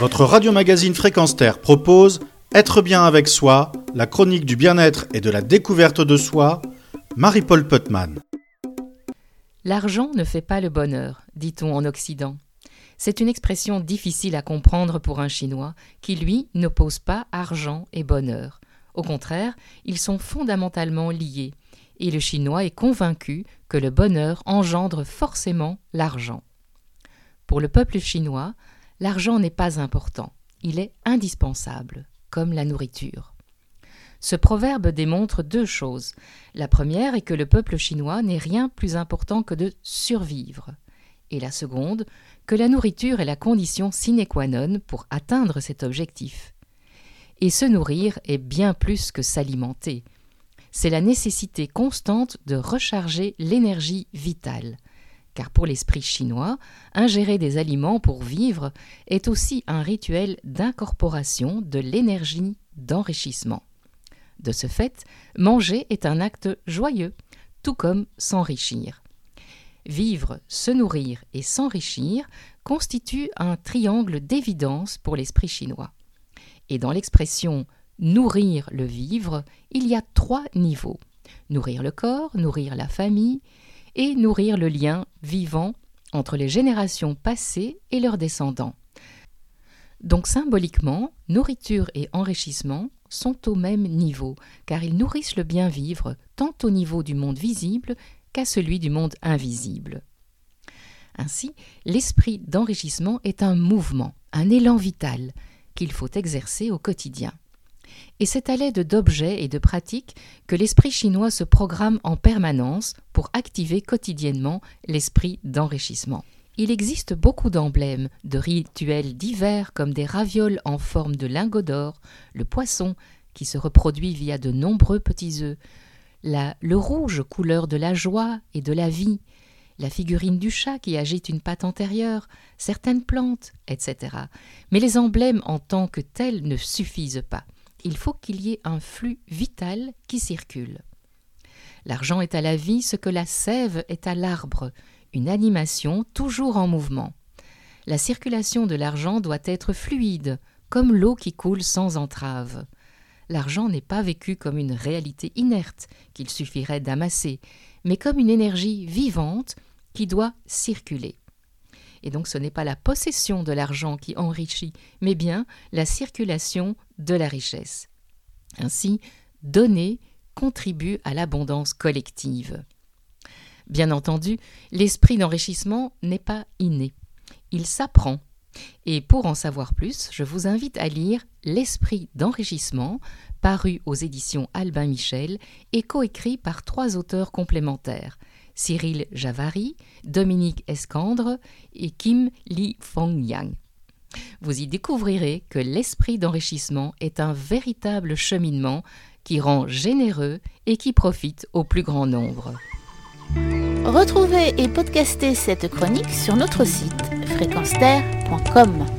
Votre radio-magazine Fréquence Terre propose Être bien avec soi, la chronique du bien-être et de la découverte de soi, Marie-Paul Putman. L'argent ne fait pas le bonheur, dit-on en Occident. C'est une expression difficile à comprendre pour un Chinois qui, lui, n'oppose pas argent et bonheur. Au contraire, ils sont fondamentalement liés, et le Chinois est convaincu que le bonheur engendre forcément l'argent. Pour le peuple chinois, l'argent n'est pas important, il est indispensable, comme la nourriture. Ce proverbe démontre deux choses. La première est que le peuple chinois n'est rien plus important que de survivre. Et la seconde, que la nourriture est la condition sine qua non pour atteindre cet objectif. Et se nourrir est bien plus que s'alimenter. C'est la nécessité constante de recharger l'énergie vitale car pour l'esprit chinois, ingérer des aliments pour vivre est aussi un rituel d'incorporation de l'énergie d'enrichissement. De ce fait, manger est un acte joyeux, tout comme s'enrichir. Vivre, se nourrir et s'enrichir constituent un triangle d'évidence pour l'esprit chinois. Et dans l'expression nourrir le vivre, il y a trois niveaux. Nourrir le corps, nourrir la famille et nourrir le lien vivant entre les générations passées et leurs descendants. Donc symboliquement, nourriture et enrichissement sont au même niveau, car ils nourrissent le bien vivre tant au niveau du monde visible qu'à celui du monde invisible. Ainsi, l'esprit d'enrichissement est un mouvement, un élan vital qu'il faut exercer au quotidien. Et c'est à l'aide d'objets et de pratiques que l'esprit chinois se programme en permanence pour activer quotidiennement l'esprit d'enrichissement. Il existe beaucoup d'emblèmes, de rituels divers comme des ravioles en forme de lingots d'or, le poisson qui se reproduit via de nombreux petits œufs, le rouge couleur de la joie et de la vie, la figurine du chat qui agite une patte antérieure, certaines plantes, etc. Mais les emblèmes en tant que tels ne suffisent pas il faut qu'il y ait un flux vital qui circule. L'argent est à la vie ce que la sève est à l'arbre, une animation toujours en mouvement. La circulation de l'argent doit être fluide, comme l'eau qui coule sans entrave. L'argent n'est pas vécu comme une réalité inerte qu'il suffirait d'amasser, mais comme une énergie vivante qui doit circuler. Et donc ce n'est pas la possession de l'argent qui enrichit, mais bien la circulation de la richesse. Ainsi, donner contribue à l'abondance collective. Bien entendu, l'esprit d'enrichissement n'est pas inné. Il s'apprend. Et pour en savoir plus, je vous invite à lire L'esprit d'enrichissement, paru aux éditions Albin Michel et coécrit par trois auteurs complémentaires, Cyril Javary, Dominique Escandre et Kim Li Fong Yang. Vous y découvrirez que l'esprit d'enrichissement est un véritable cheminement qui rend généreux et qui profite au plus grand nombre. Retrouvez et podcastez cette chronique sur notre site fréquenceterre.com.